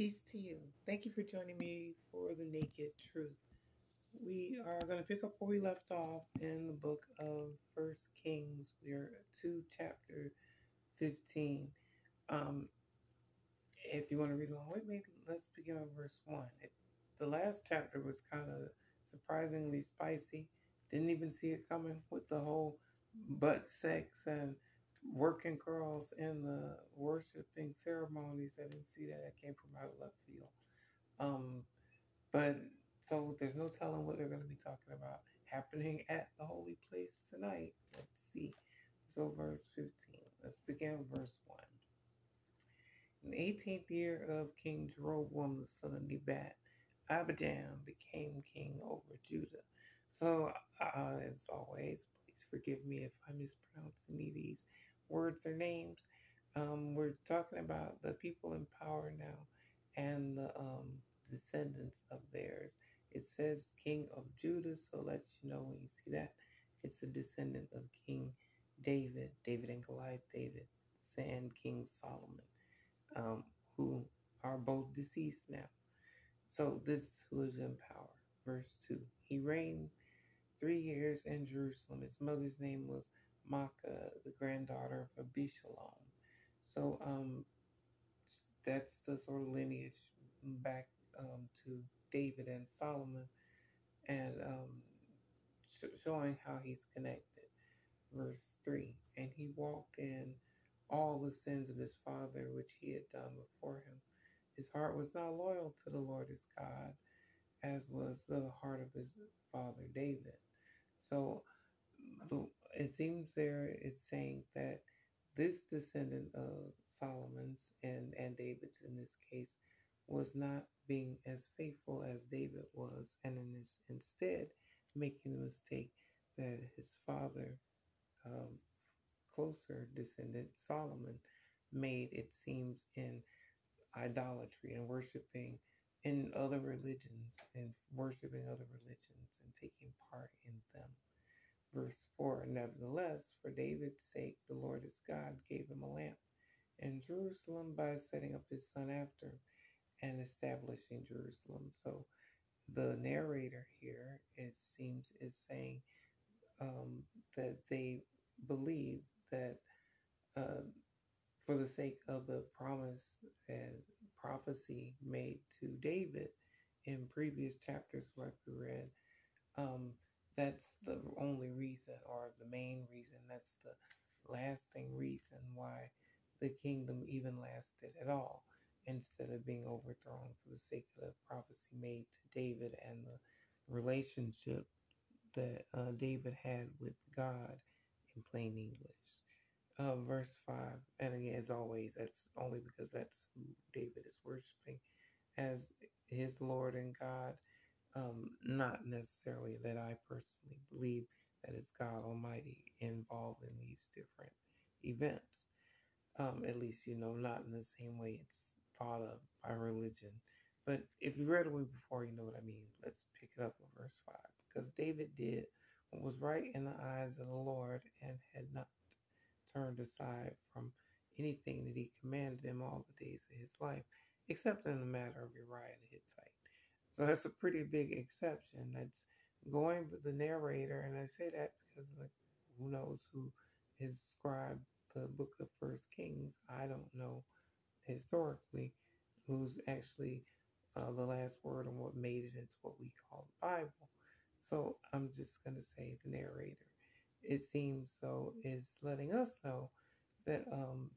Peace to you. Thank you for joining me for the Naked Truth. We are going to pick up where we left off in the book of First Kings. We are to chapter 15. Um, if you want to read along with me, let's begin with verse 1. It, the last chapter was kind of surprisingly spicy. Didn't even see it coming with the whole butt sex and working girls in the worshiping ceremonies. I didn't see that. That came from out of left field. Um, but so there's no telling what they're going to be talking about happening at the holy place tonight. Let's see. So, verse 15. Let's begin verse 1. In the 18th year of King Jeroboam, the son of Nebat, Abijam became king over Judah. So, uh, as always, please forgive me if I mispronounce any of these words or names. Um, we're talking about the people in power now and the um, descendants of theirs. It says King of Judah, so lets you know when you see that it's a descendant of King David, David and Goliath, David, and King Solomon, um, who are both deceased now. So this is who is in power. Verse 2 He reigned three years in Jerusalem. His mother's name was Maacah, the granddaughter of Abishalom. So um, that's the sort of lineage back um, to David and Solomon, and um, sh- showing how he's connected. Verse 3 And he walked in all the sins of his father, which he had done before him. His heart was not loyal to the Lord his God, as was the heart of his father David. So the, it seems there it's saying that this descendant of Solomon's and, and David's in this case was not being as faithful as David was, and in this, instead making the mistake that his father, um, closer descendant Solomon, made it seems in idolatry and worshiping in other religions and worshiping other religions and taking part in them. Verse 4 Nevertheless, for David's sake, the Lord his God gave him a lamp in Jerusalem by setting up his son after and establishing Jerusalem. So the narrator here, it seems, is saying um, that they believe that uh, for the sake of the promise and prophecy made to David in previous chapters, like we read, um, that's the only reason or the main reason. That's the lasting reason why the kingdom even lasted at all instead of being overthrown for the sake of the prophecy made to David and the relationship that uh, David had with God in plain English. Uh, verse 5, and again, as always, that's only because that's who David is worshiping as his Lord and God. Um, not necessarily that I personally believe that it's God Almighty involved in these different events. Um, at least, you know, not in the same way it's thought of by religion. But if you read it before, you know what I mean. Let's pick it up with verse 5. Because David did what was right in the eyes of the Lord and had not turned aside from anything that he commanded him all the days of his life, except in the matter of Uriah the Hittite. So that's a pretty big exception. That's going with the narrator, and I say that because like who knows who scribed the book of First Kings. I don't know historically who's actually uh, the last word on what made it into what we call the Bible. So I'm just going to say the narrator. It seems so is letting us know that um,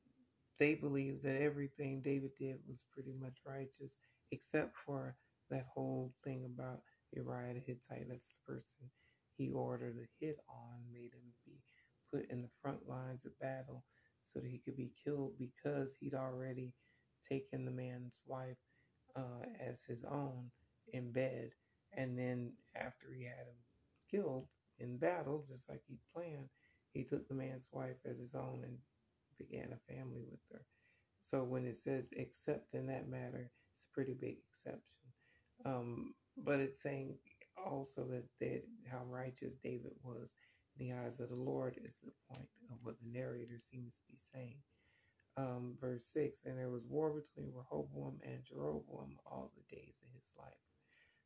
they believe that everything David did was pretty much righteous, except for that whole thing about Uriah the Hittite. That's the person he ordered a hit on, made him be put in the front lines of battle so that he could be killed because he'd already taken the man's wife uh, as his own in bed. And then after he had him killed in battle, just like he planned, he took the man's wife as his own and began a family with her. So when it says except in that matter, it's a pretty big exception. Um, but it's saying also that, that how righteous David was in the eyes of the Lord is the point of what the narrator seems to be saying. um, verse 6 And there was war between Rehoboam and Jeroboam all the days of his life.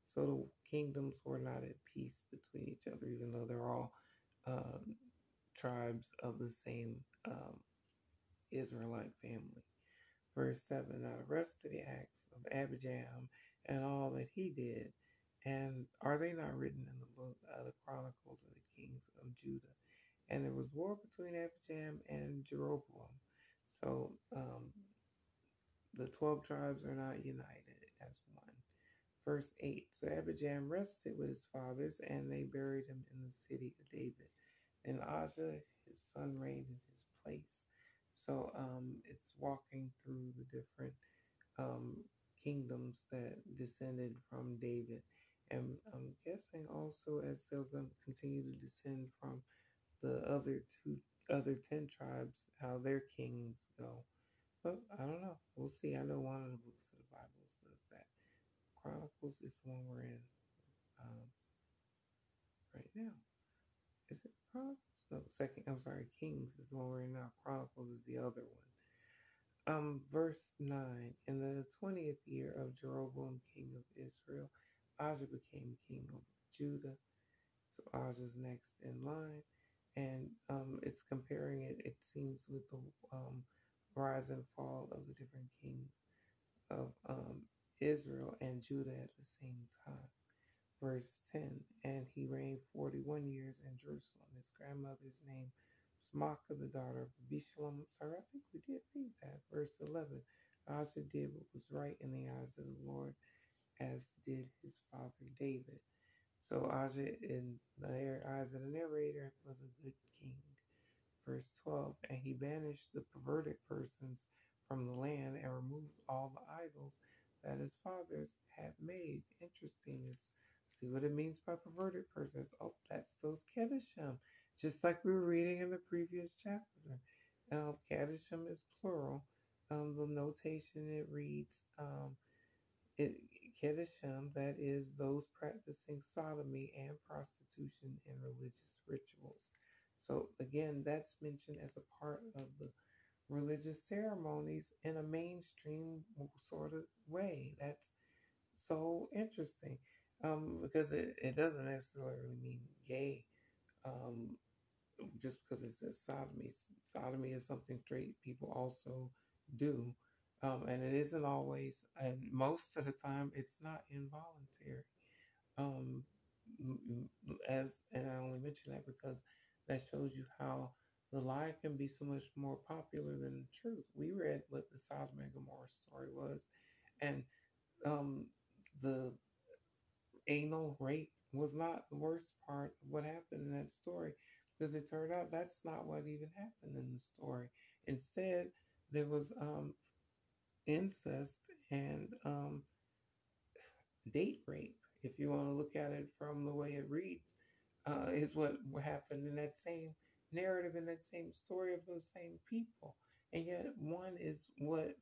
So the kingdoms were not at peace between each other, even though they're all um, tribes of the same um, Israelite family. Verse 7 Now the rest of the acts of Abijam and all that he did, and are they not written in the book of the Chronicles of the Kings of Judah? And there was war between Abijam and Jeroboam. So um, the 12 tribes are not united as one. Verse 8 So Abijam rested with his fathers, and they buried him in the city of David. And Ajah, his son, reigned in his place. So um, it's walking through the different um, kingdoms that descended from David. And I'm guessing also as they're continue to descend from the other two, other 10 tribes, how their kings go. But I don't know. We'll see. I know one of the books of the Bibles does that. Chronicles is the one we're in um, right now. Is it Chronicles? No, second. I'm sorry. Kings is the one we're in now. Chronicles is the other one. Um, verse nine. In the twentieth year of Jeroboam, king of Israel, Ajah became king of Judah. So Ajah's next in line, and um, it's comparing it. It seems with the um, rise and fall of the different kings of um, Israel and Judah at the same time. Verse 10 And he reigned 41 years in Jerusalem. His grandmother's name Maacah, the daughter of Abishalom. Sorry, I think we did read that. Verse 11 Asa did what was right in the eyes of the Lord, as did his father David. So Asa, in the eyes of the narrator, was a good king. Verse 12 And he banished the perverted persons from the land and removed all the idols that his fathers had made. Interesting. Let's see what it means by perverted persons. Oh, that's those Kedishim, just like we were reading in the previous chapter. Um, is plural. Um, the notation it reads, um, it Kedishim, that is those practicing sodomy and prostitution in religious rituals. So again, that's mentioned as a part of the religious ceremonies in a mainstream sort of way. That's so interesting um, because it, it doesn't necessarily mean gay um, just because it says sodomy. Sodomy is something straight people also do. Um, and it isn't always, and most of the time, it's not involuntary. Um, as and I only mention that because that shows you how the lie can be so much more popular than the truth. We read what the Sodom and Gomorrah story was, and um, the anal rape was not the worst part of what happened in that story because it turned out that's not what even happened in the story. Instead, there was um, incest and um, date rape. If you want to look at it from the way it reads, uh, is what happened in that same narrative in that same story of those same people. And yet, one is what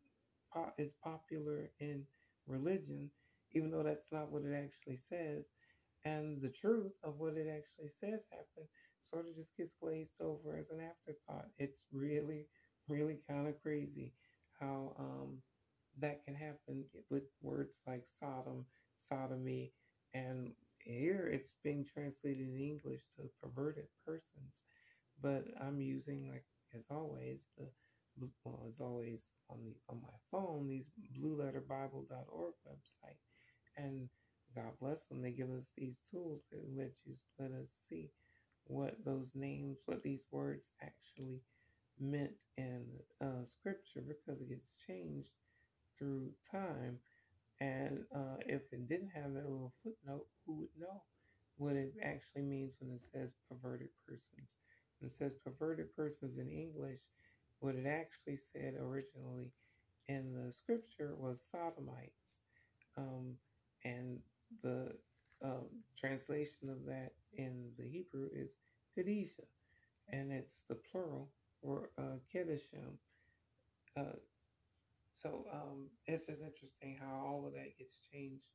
is popular in religion, even though that's not what it actually says. And the truth of what it actually says happened sort of just gets glazed over as an afterthought. It's really, really kind of crazy how um, that can happen with words like Sodom, sodomy, and here it's being translated in English to perverted persons. But I'm using like as always the well as always on the on my phone these blueletterbible.org website. And God bless them. They give us these tools that let you let us see what those names what these words actually meant in uh, scripture because it gets changed through time and uh, if it didn't have that little footnote who would know what it actually means when it says perverted persons it says perverted persons in English, what it actually said originally in the scripture was sodomites. Um, and the um, translation of that in the Hebrew is Kadisha, and it's the plural or uh, Kedishim. Uh, so um, it's just interesting how all of that gets changed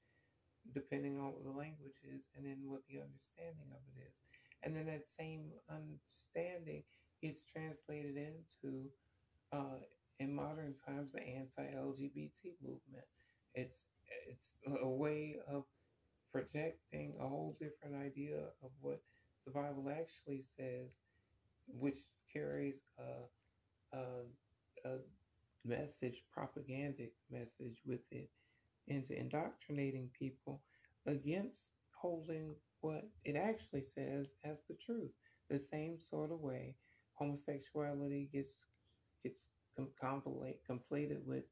depending on what the language is and then what the understanding of it is. And then that same understanding is translated into uh, in modern times the anti-LGBT movement. It's it's a way of projecting a whole different idea of what the Bible actually says, which carries a, a, a message, propagandic message with it, into indoctrinating people against holding what it actually says as the truth. The same sort of way homosexuality gets gets conflate, conflated with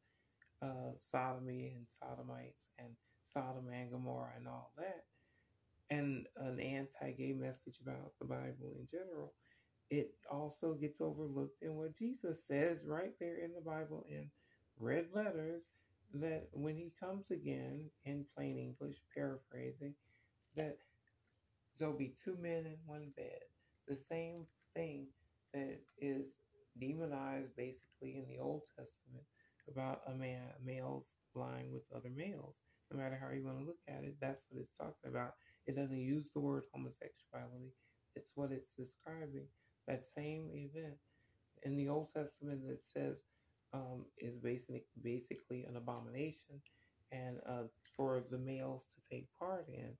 uh, sodomy and sodomites and Sodom and Gomorrah and all that, and an anti-gay message about the Bible in general. It also gets overlooked in what Jesus says right there in the Bible in red letters that when he comes again in plain English, paraphrasing, that there'll be two men in one bed. The same thing that is demonized basically in the Old Testament about a man males lying with other males. No matter how you want to look at it, that's what it's talking about. It doesn't use the word homosexuality. It's what it's describing. That same event in the Old Testament that says um, is basic, basically an abomination and uh, for the males to take part in.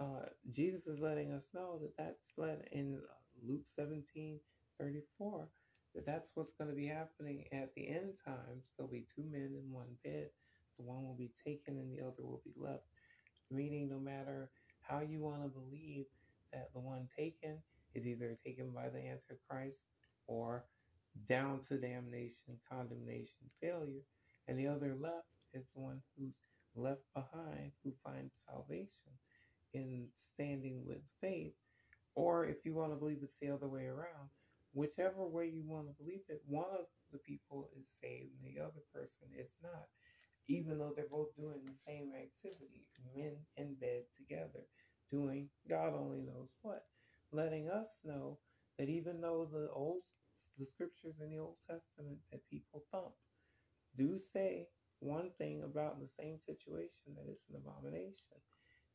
Uh, Jesus is letting us know that that's led in Luke 17 34 that that's what's going to be happening at the end times. There'll be two men in one bed. The one will be taken and the other will be left. Meaning, no matter how you want to believe that the one taken is either taken by the Antichrist or down to damnation, condemnation, failure, and the other left is the one who's left behind who finds salvation in standing with faith. Or if you want to believe it's the other way around, whichever way you want to believe it, one of the people is saved and the other person is not, even though they're both doing the same activity, men in bed together, doing God only knows what, letting us know that even though the old the scriptures in the Old Testament that people thump do say one thing about the same situation that it's an abomination.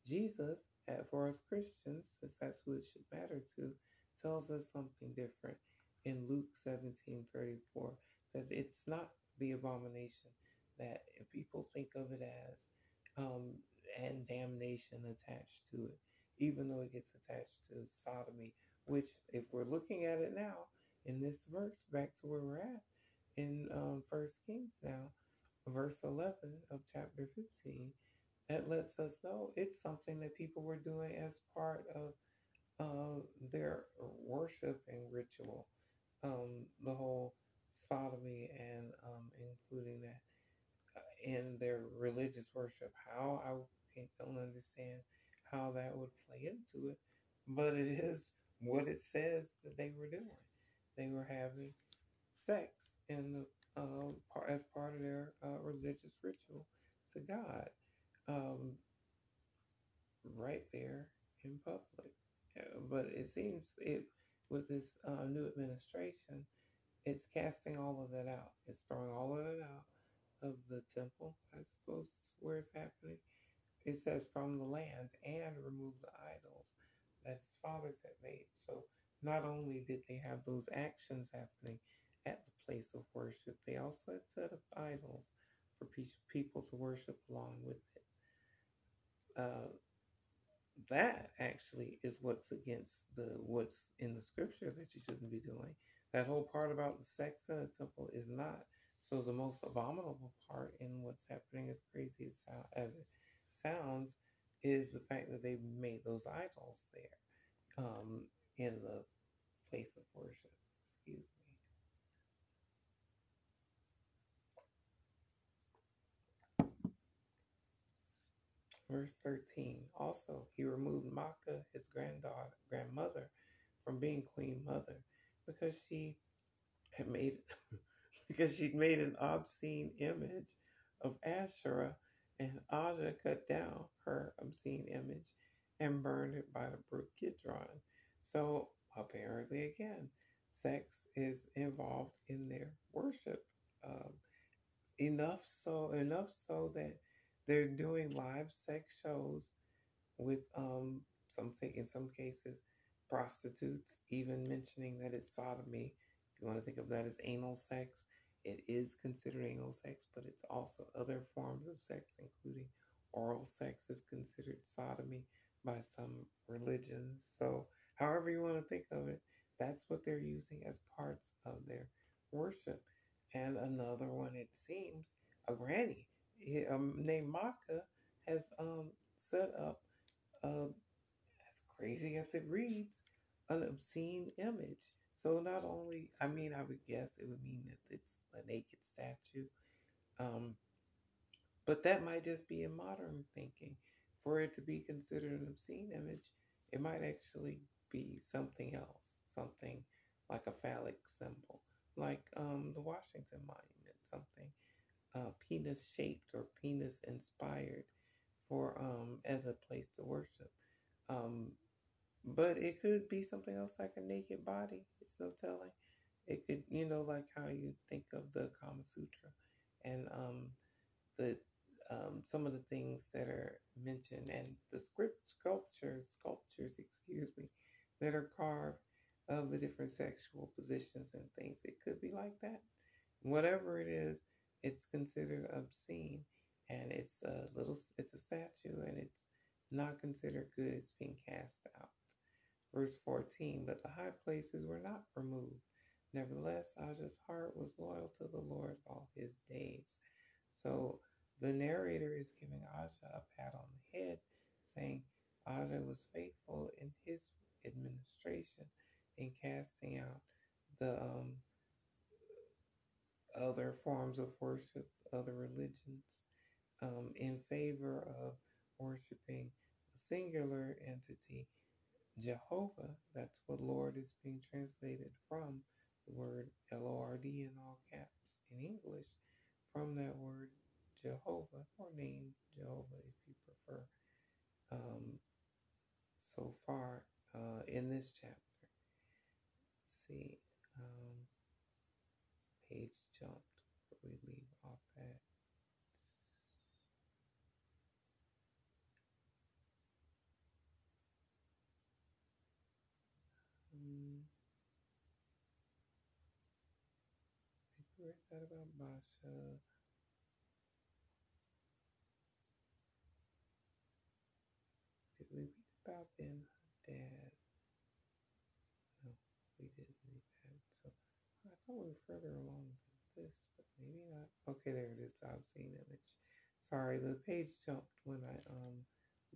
Jesus, for us Christians, since that's who it should matter to, tells us something different in Luke 17 34 that it's not the abomination that people think of it as um, and damnation attached to it, even though it gets attached to sodomy, which, if we're looking at it now in this verse, back to where we're at in um, First Kings now, verse 11 of chapter 15, that lets us know it's something that people were doing as part of uh, their worship and ritual. Um, the whole sodomy and um, including that in their religious worship. How I don't understand how that would play into it, but it is what it says that they were doing. They were having sex in the um, as part of their uh, religious ritual to God, um, right there in public. But it seems it with this uh, new administration, it's casting all of that out. It's throwing all of it out of the temple. I suppose where it's happening. It says from the land and remove the idols that his fathers had made. So not only did they have those actions happening at the place of worship, they also had set up idols for people to worship along with it. Uh, that actually is what's against the what's in the scripture that you shouldn't be doing. That whole part about the sex in the temple is not. So the most abominable part in what's happening, as crazy as it sounds, is the fact that they've made those idols there um, in the place of worship. Excuse me. Verse 13. Also, he removed Maacah, his granddaughter, grandmother, from being queen mother because she had made because she'd made an obscene image of Asherah, and Aja cut down her obscene image and burned it by the brook Kidron. So apparently, again, sex is involved in their worship. Um, enough so enough so that they're doing live sex shows with um some in some cases prostitutes, even mentioning that it's sodomy. If you want to think of that as anal sex, it is considered anal sex, but it's also other forms of sex, including oral sex is considered sodomy by some religions. So, however you want to think of it, that's what they're using as parts of their worship. And another one, it seems, a granny um, named Maacah has um, set up, uh, as crazy as it reads, an obscene image. So not only, I mean, I would guess it would mean that it's a naked statue, um, but that might just be in modern thinking. For it to be considered an obscene image, it might actually be something else, something like a phallic symbol, like um, the Washington Monument, something uh, penis shaped or penis inspired for um, as a place to worship. Um, but it could be something else like a naked body. It's no telling. It could, you know, like how you think of the Kama Sutra and um, the um, some of the things that are mentioned and the script sculptures, sculptures, excuse me, that are carved of the different sexual positions and things. It could be like that. Whatever it is, it's considered obscene and it's a little it's a statue and it's not considered good it's being cast out verse 14 but the high places were not removed. Nevertheless Aja's heart was loyal to the lord all his days. So the narrator is giving aja a pat on the head saying aja was faithful in his administration in casting out the um, other forms of worship, other religions, um, in favor of worshiping a singular entity, Jehovah. That's what Lord is being translated from the word L O R D in all caps in English, from that word Jehovah, or name Jehovah if you prefer, um, so far uh, in this chapter. Let's see. Um, page jumped we leave off at. Um, we read that about Baasha. Did we read about Ben Hadad? No, we didn't read that. So I thought we were further along than this, but maybe not. Okay, there it is, the obscene image. Sorry, the page jumped when I um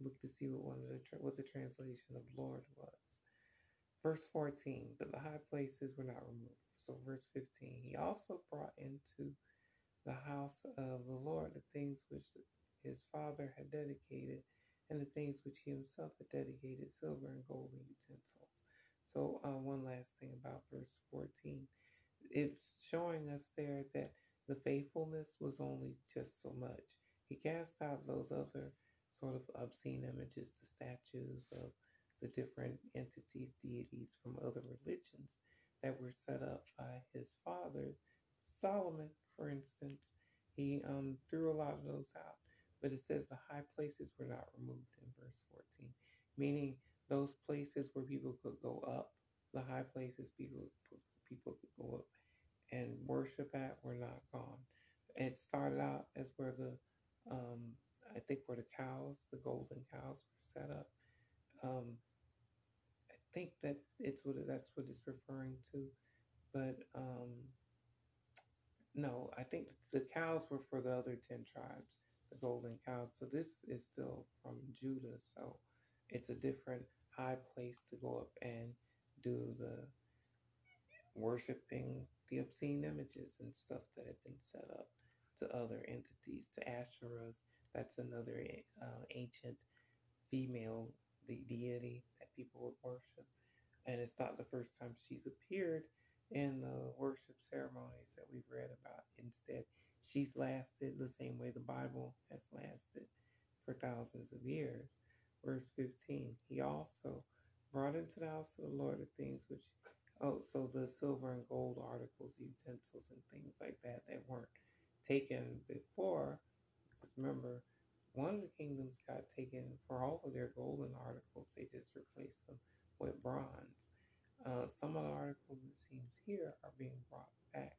looked to see what one of the tra- what the translation of Lord was. Verse 14, but the high places were not removed. So verse 15, he also brought into the house of the Lord the things which his father had dedicated and the things which he himself had dedicated, silver and gold and utensils. So uh, one last thing about verse 14 it's showing us there that the faithfulness was only just so much. He cast out those other sort of obscene images, the statues of the different entities, deities from other religions that were set up by his fathers. Solomon, for instance, he um, threw a lot of those out. But it says the high places were not removed in verse 14, meaning those places where people could go up, the high places people people could go up and worship at were not gone. It started out as where the, um, I think where the cows, the golden cows were set up. Um, think that it's what that's what it's referring to, but um, no, I think the cows were for the other ten tribes, the golden cows. So this is still from Judah, so it's a different high place to go up and do the worshiping the obscene images and stuff that had been set up to other entities, to Asherahs. That's another uh, ancient female the deity people would worship. And it's not the first time she's appeared in the worship ceremonies that we've read about. Instead, she's lasted the same way the Bible has lasted for thousands of years. Verse 15, he also brought into the house of the Lord the things which Oh, so the silver and gold articles, utensils, and things like that that weren't taken before. Because remember, one of the kingdoms got taken for all of their golden articles. They just replaced them with bronze. Uh, some of the articles, it seems here, are being brought back.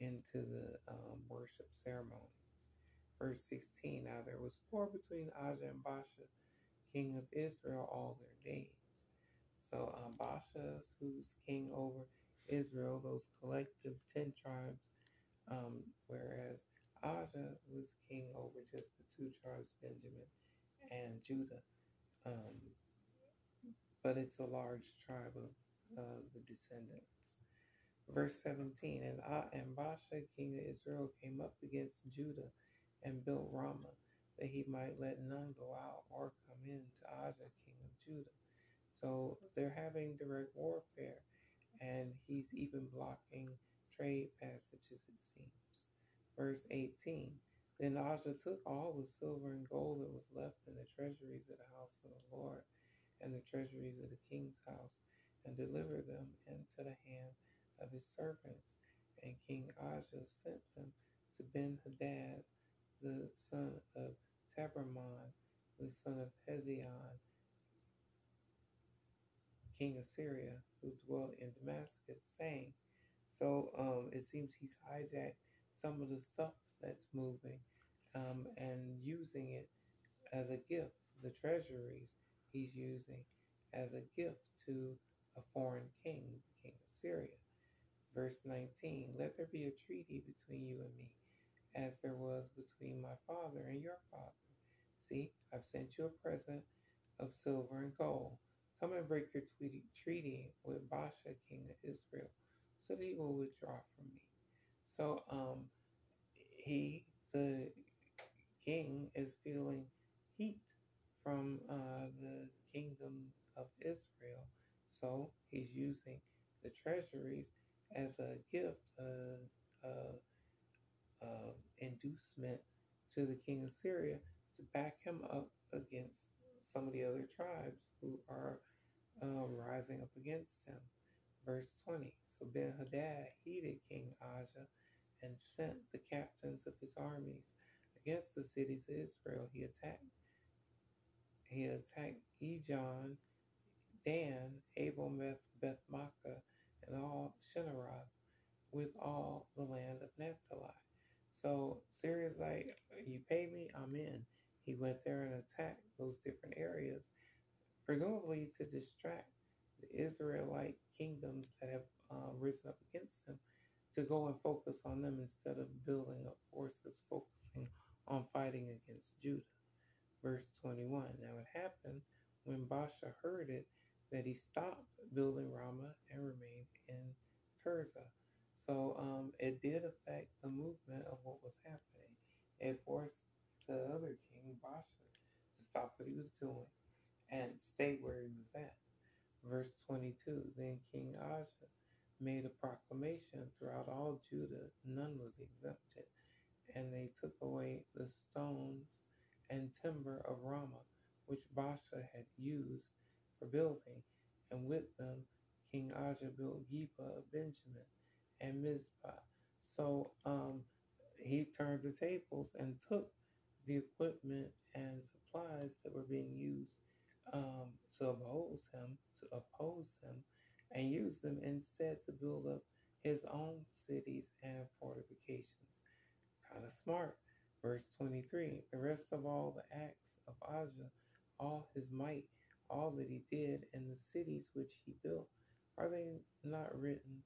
into the um, worship ceremonies. Verse 16 Now there was war between Asa and Basha, king of Israel, all their days. So um, Baasha, who's king over Israel, those collective 10 tribes, um, whereas Asa was king over just the two tribes, Benjamin and Judah. Um, but it's a large tribe of uh, the descendants. Verse 17 And, uh, and Baasha, king of Israel, came up against Judah and built Ramah, that he might let none go out or come in to Asa, king of Judah. So they're having direct warfare, and he's even blocking trade passages, it seems. Verse 18 Then Asa took all the silver and gold that was left in the treasuries of the house of the Lord and the treasuries of the king's house, and delivered them into the hand of his servants. And King Asa sent them to Ben Hadad, the son of Tabrimmon, the son of Hezion, king of Syria, who dwelt in Damascus, saying, So um, it seems he's hijacked some of the stuff that's moving um, and using it as a gift. The treasuries he's using as a gift to a foreign king, the king of Syria. Verse 19 Let there be a treaty between you and me, as there was between my father and your father. See, I've sent you a present of silver and gold. Come and break your treaty with Baasha, king of Israel, so that he will withdraw from me. So, um, he, the king, is feeling heat from uh, the kingdom of Israel. So he's using the treasuries as a gift, uh, uh, uh, inducement to the king of Syria to back him up against some of the other tribes who are um, rising up against him. Verse 20 So Ben Hadad heeded King Asa and sent the captains of his armies against the cities of Israel. He attacked he attacked Ijon, Dan, Abel, Beth Makkah, and all Shinarah with all the land of Naphtali. So Syria's like, you pay me, I'm in. He went there and attacked those different areas, presumably to distract the Israelite kingdoms that have uh, risen up against him to go and focus on them instead of building up forces focusing on fighting against Judah. Verse 21 Now it happened when Baasha heard it that he stopped building Ramah and remained in Tirzah. So um, it did affect the movement of what was happening. It forced the other king, Baasha, to stop what he was doing and stay where he was at. Verse 22 Then King Asa made a proclamation throughout all Judah, none was exempted, and they took away the stones and timber of Ramah, which Baasha had used for building, and with them King Asa built Geba of Benjamin and Mizpah. So um, he turned the tables and took the equipment and supplies that were being used um, to oppose him, to oppose him, and used them instead to build up his own cities and fortifications. Kind of smart. Verse 23 The rest of all the acts of Asa, all his might, all that he did, and the cities which he built, are they not written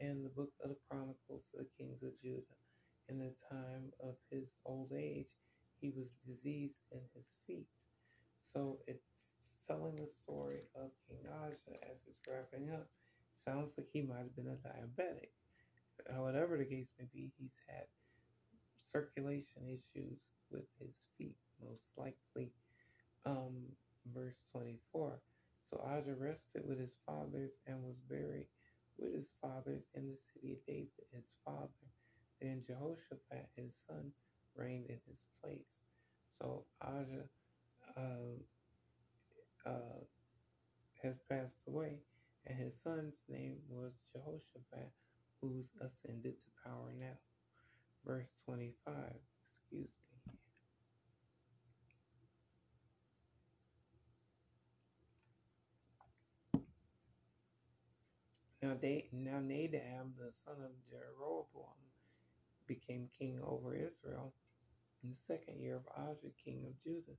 in the book of the Chronicles of the kings of Judah? In the time of his old age, he was diseased in his feet. So it's telling the story of King Asa as it's wrapping up. Sounds like he might have been a diabetic. Whatever the case may be, he's had circulation issues with his feet, most likely. Um, verse 24. So Asa rested with his fathers and was buried with his fathers in the city of David, his father. Then Jehoshaphat, his son, reigned in his place. So Asa uh, uh, has passed away, and his son's name was Jehoshaphat, who's ascended to power now verse 25. Excuse me. Now, they, now Nadab, the son of Jeroboam, became king over Israel in the second year of Asa, king of Judah,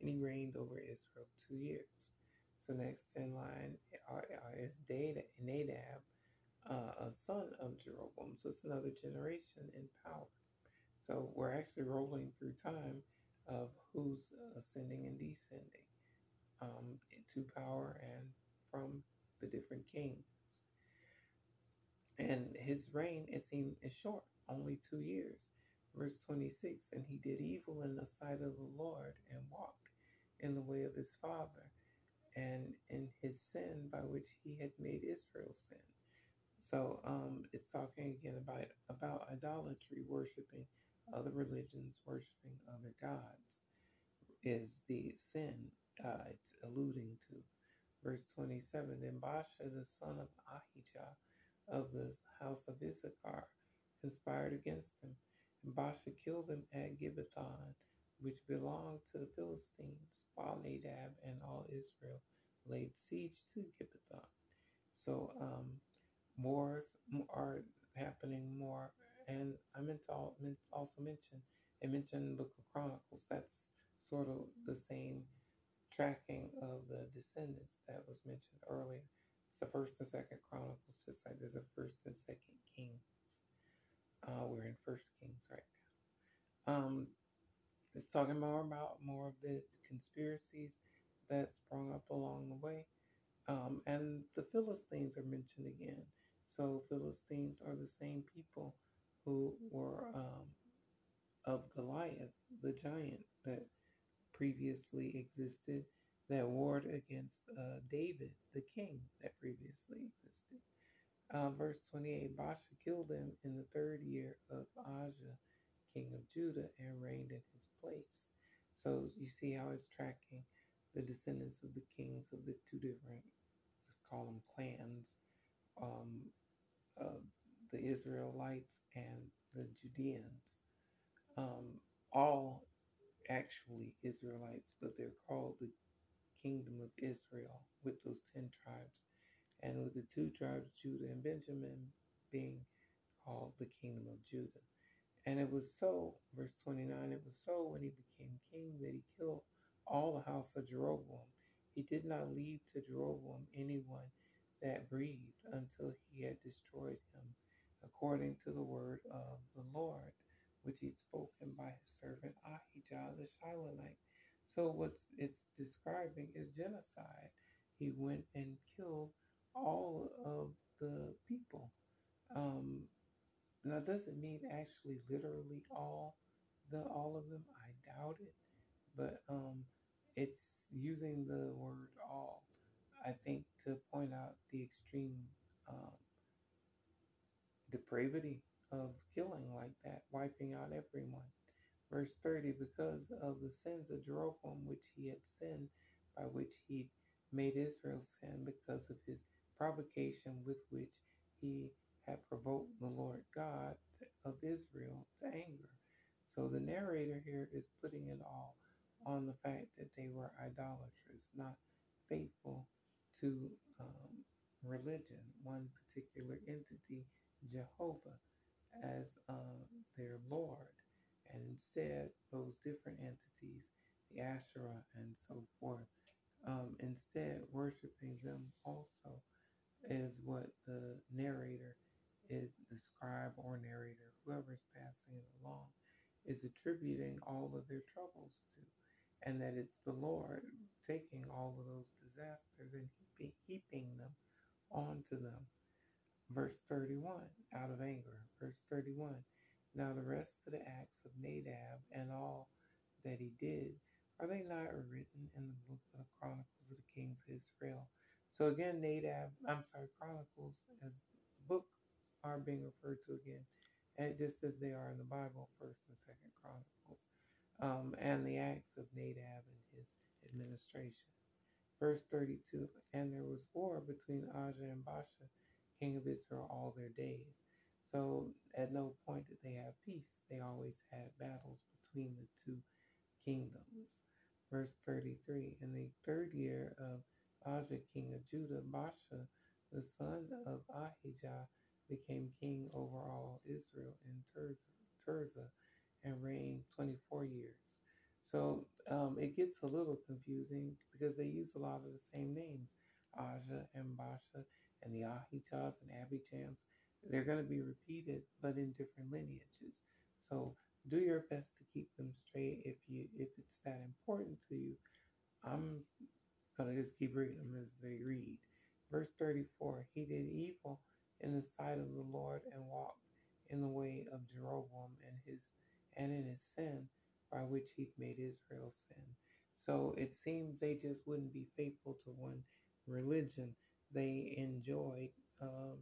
and he reigned over Israel two years. So next in line is Nadab, uh, a son of Jeroboam. So it's another generation in power. So we're actually rolling through time of who's ascending and descending um, to power and from the different kings. And his reign, it seemed, is short, only two years. Verse 26 And he did evil in the sight of the Lord and walked in the way of his father and in his sin by which he had made Israel sin. So um, it's talking again about, about idolatry, worshiping other religions, worshiping other gods, is the sin uh, it's alluding to. Verse 27 Then Baasha, the son of Ahijah of the house of Issachar, conspired against him. And Baasha killed him at Gibbethon, which belonged to the Philistines, while Nadab and all Israel laid siege to Gibbethon. So um, wars are happening more. And I meant to also mention, I mentioned the Book of Chronicles. That's sort of the same tracking of the descendants that was mentioned earlier. It's the first and second Chronicles, just like there's a first and second Kings. Uh, we're in First Kings right now. Um, it's talking more about more of the conspiracies that sprung up along the way. Um, and the Philistines are mentioned again. So Philistines are the same people who were um, of Goliath, the giant that previously existed, that warred against uh, David, the king that previously existed. Uh, verse 28 Baasha killed him in the third year of Asa, king of Judah, and reigned in his place. So you see how it's tracking the descendants of the kings of the two different, just call them clans, um, uh, the Israelites and the Judeans. Um, all actually Israelites, but they're called the kingdom of Israel with those 10 tribes, and with the two tribes, Judah and Benjamin, being called the kingdom of Judah. And it was so, verse 29, it was so when he became king that he killed all the house of Jeroboam. He did not leave to Jeroboam anyone that breathed until he had destroyed him, according to the word of the Lord, which he'd spoken by his servant Ahijah the Shilonite. So what's it's describing is genocide. He went and killed all of the people. Um, now, does it mean actually literally all the all of them? I doubt it, but um, it's using the word all. I think to point out the extreme um, depravity of killing like that, wiping out everyone. Verse 30 Because of the sins of Jeroboam, which he had sinned, by which he made Israel sin, because of his provocation with which he had provoked the Lord God of Israel to anger. So the narrator here is putting it all on the fact that they were idolatrous, not faithful to um, religion, one particular entity, Jehovah, as uh, their Lord and instead those different entities, the Asherah and so forth, um, instead worshiping them also is what the narrator is the scribe or narrator, whoever is passing it along, is attributing all of their troubles to, and that it's the Lord taking all of those disasters and heaping, them onto them. Verse 31, out of anger. Verse 31, now the rest of the acts of Nadab and all that he did, are they not written in the book of the Chronicles of the Kings of Israel? So again, Nadab, I'm sorry, Chronicles as are being referred to again, and just as they are in the Bible, First and Second Chronicles, um, and the acts of Nadab and his administration. Verse 32, and there was war between Asa and Baasha, king of Israel, all their days. So at no point did they have peace. They always had battles between the two kingdoms. Verse 33 In the third year of Asa, king of Judah, Baasha, the son of Ahijah, became king over all Israel in Tirzah. And reigned 24 years. So um, it gets a little confusing because they use a lot of the same names, Aja and Baasha and the Ahichas and Abijams. They're going to be repeated, but in different lineages. So do your best to keep them straight if you if it's that important to you. I'm gonna just keep reading them as they read. Verse 34, he did evil in the sight of the Lord and walked in the way of Jeroboam and his and in his sin by which he made Israel sin. So it seems they just wouldn't be faithful to one religion. They enjoyed um,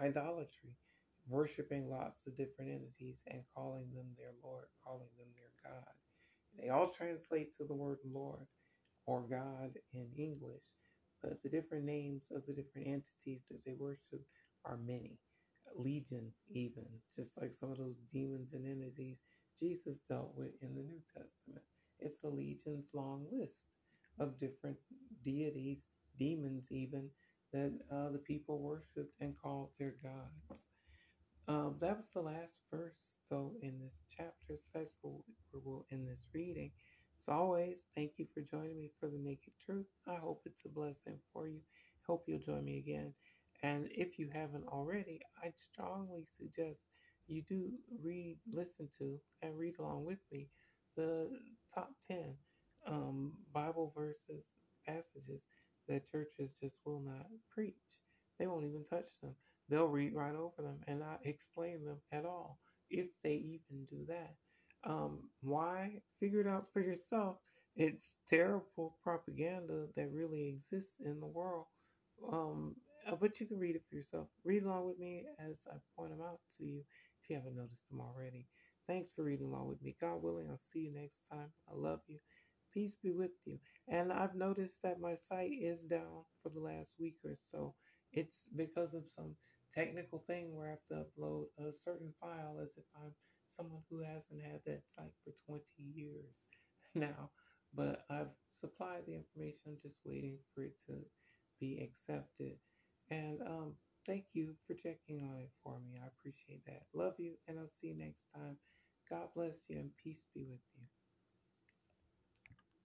idolatry, worshiping lots of different entities and calling them their Lord, calling them their God. They all translate to the word Lord or God in English, but the different names of the different entities that they worship are many. Legion, even, just like some of those demons and entities Jesus dealt with in the New Testament. It's a legion's long list of different deities, demons, even, that uh, the people worshiped and called their gods. Um, that was the last verse, though, in this chapter. So that's we'll end this reading. As always, thank you for joining me for the Naked Truth. I hope it's a blessing for you. Hope you'll join me again. And if you haven't already, I'd strongly suggest you do read, listen to, and read along with me the top 10 um, Bible verses, passages that churches just will not preach. They won't even touch them. They'll read right over them and not explain them at all, if they even do that. Um, why? Figure it out for yourself. It's terrible propaganda that really exists in the world. Um, Uh, but you can read it for yourself. Read along with me as I point them out to you if you haven't noticed them already. Thanks for reading along with me. God willing, I'll see you next time. I love you. Peace be with you. And I've noticed that my site is down for the last week or so. It's because of some technical thing where I have to upload a certain file as if I'm someone who hasn't had that site for 20 years now. But I've supplied the information, just waiting for it to be accepted. And um, thank you for checking on it for me. I appreciate that. Love you, and I'll see you next time. God bless you, and peace be with you.